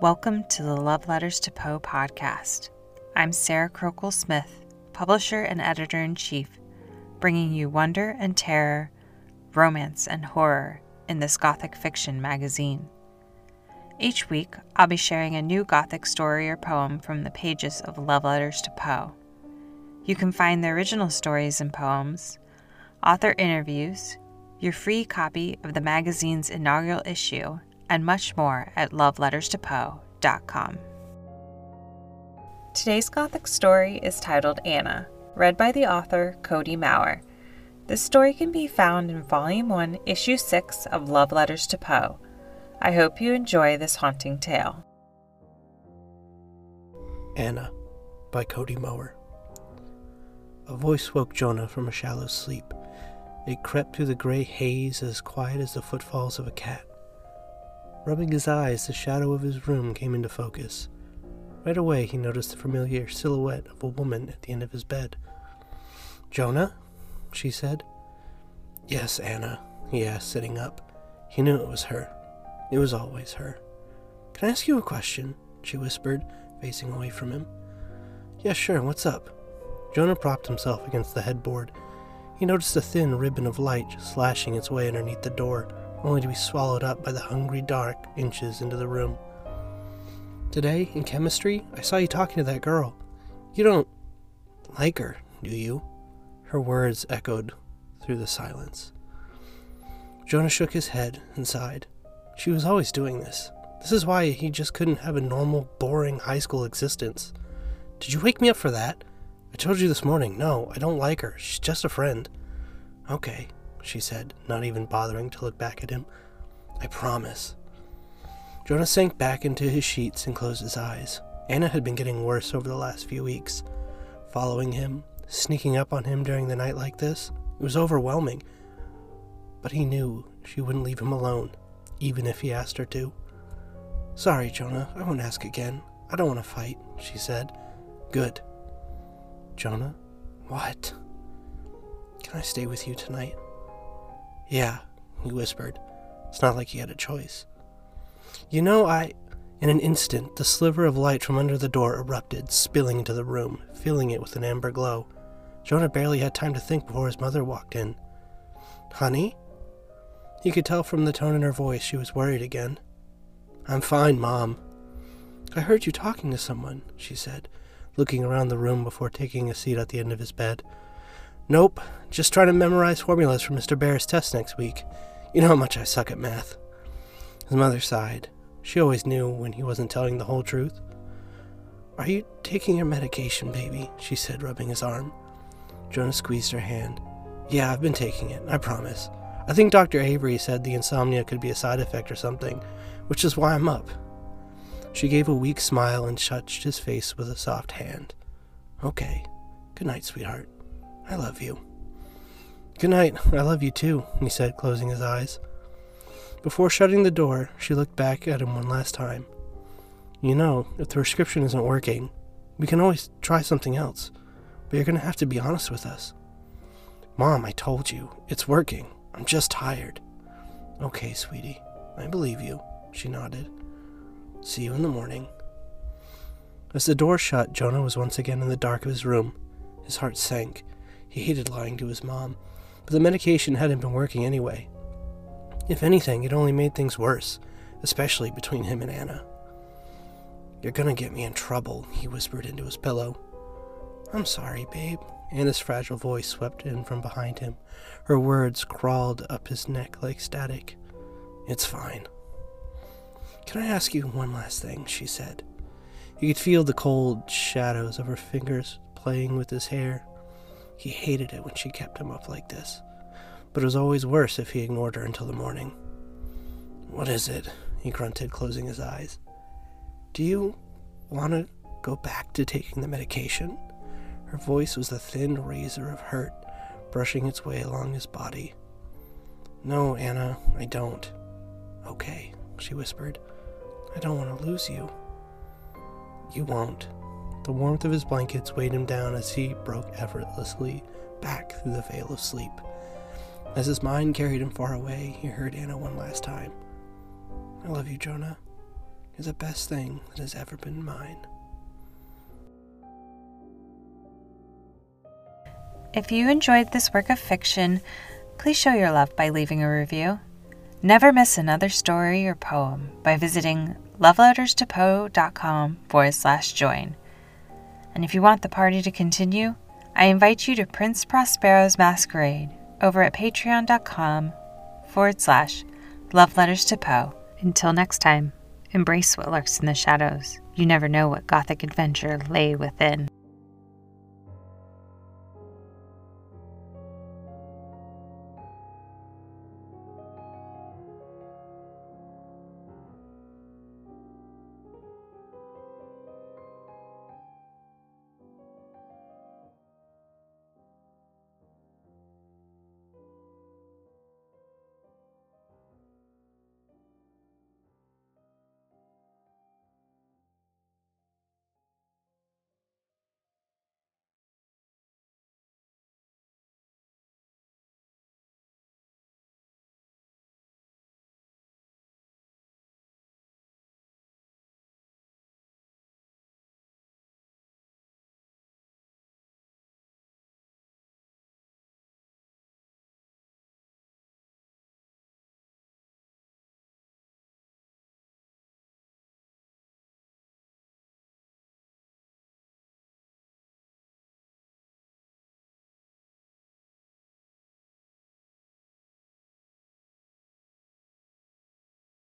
Welcome to the Love Letters to Poe podcast. I'm Sarah Crokel Smith, publisher and editor in chief, bringing you wonder and terror, romance and horror in this Gothic fiction magazine. Each week, I'll be sharing a new Gothic story or poem from the pages of Love Letters to Poe. You can find the original stories and poems, author interviews, your free copy of the magazine's inaugural issue, and much more at loveletterstopoe.com. Today's Gothic story is titled Anna, read by the author Cody Maurer. This story can be found in Volume 1, Issue 6 of Love Letters to Poe. I hope you enjoy this haunting tale. Anna by Cody Maurer. A voice woke Jonah from a shallow sleep. It crept through the gray haze as quiet as the footfalls of a cat. Rubbing his eyes, the shadow of his room came into focus. Right away, he noticed the familiar silhouette of a woman at the end of his bed. Jonah? she said. Yes, Anna, he asked, sitting up. He knew it was her. It was always her. Can I ask you a question? she whispered, facing away from him. Yeah, sure, what's up? Jonah propped himself against the headboard. He noticed a thin ribbon of light slashing its way underneath the door only to be swallowed up by the hungry dark inches into the room. Today, in chemistry, I saw you talking to that girl. You don't like her, do you? Her words echoed through the silence. Jonah shook his head and sighed. She was always doing this. This is why he just couldn't have a normal, boring high school existence. Did you wake me up for that? I told you this morning, no, I don't like her. She's just a friend. Okay, she said, not even bothering to look back at him. I promise. Jonah sank back into his sheets and closed his eyes. Anna had been getting worse over the last few weeks. Following him, sneaking up on him during the night like this, it was overwhelming. But he knew she wouldn't leave him alone, even if he asked her to. Sorry, Jonah, I won't ask again. I don't want to fight, she said. Good. Jonah? What? Can I stay with you tonight? Yeah, he whispered. It's not like he had a choice. You know, I. In an instant, the sliver of light from under the door erupted, spilling into the room, filling it with an amber glow. Jonah barely had time to think before his mother walked in. Honey? He could tell from the tone in her voice she was worried again. I'm fine, Mom. I heard you talking to someone, she said, looking around the room before taking a seat at the end of his bed. Nope, just trying to memorize formulas for Mr. Bear's test next week. You know how much I suck at math. His mother sighed. She always knew when he wasn't telling the whole truth. Are you taking your medication, baby? she said, rubbing his arm. Jonah squeezed her hand. Yeah, I've been taking it, I promise. I think Dr. Avery said the insomnia could be a side effect or something, which is why I'm up. She gave a weak smile and touched his face with a soft hand. Okay. Good night, sweetheart. I love you. Good night. I love you too, he said, closing his eyes. Before shutting the door, she looked back at him one last time. You know, if the prescription isn't working, we can always try something else, but you're going to have to be honest with us. Mom, I told you, it's working. I'm just tired. Okay, sweetie, I believe you, she nodded. See you in the morning. As the door shut, Jonah was once again in the dark of his room. His heart sank he hated lying to his mom, but the medication hadn't been working anyway. If anything, it only made things worse, especially between him and Anna. You're gonna get me in trouble, he whispered into his pillow. I'm sorry, babe. Anna's fragile voice swept in from behind him. Her words crawled up his neck like static. It's fine. Can I ask you one last thing? she said. He could feel the cold shadows of her fingers playing with his hair. He hated it when she kept him up like this, but it was always worse if he ignored her until the morning. What is it? he grunted, closing his eyes. Do you want to go back to taking the medication? Her voice was the thin razor of hurt brushing its way along his body. No, Anna, I don't. Okay, she whispered. I don't want to lose you. You won't. The warmth of his blankets weighed him down as he broke effortlessly back through the veil of sleep. As his mind carried him far away, he heard Anna one last time. I love you, Jonah. is the best thing that has ever been mine. If you enjoyed this work of fiction, please show your love by leaving a review. Never miss another story or poem by visiting loveletterstopoe.com forward slash join. And if you want the party to continue, I invite you to Prince Prospero's Masquerade over at patreon.com forward slash love letters to Poe. Until next time, embrace what lurks in the shadows. You never know what gothic adventure lay within.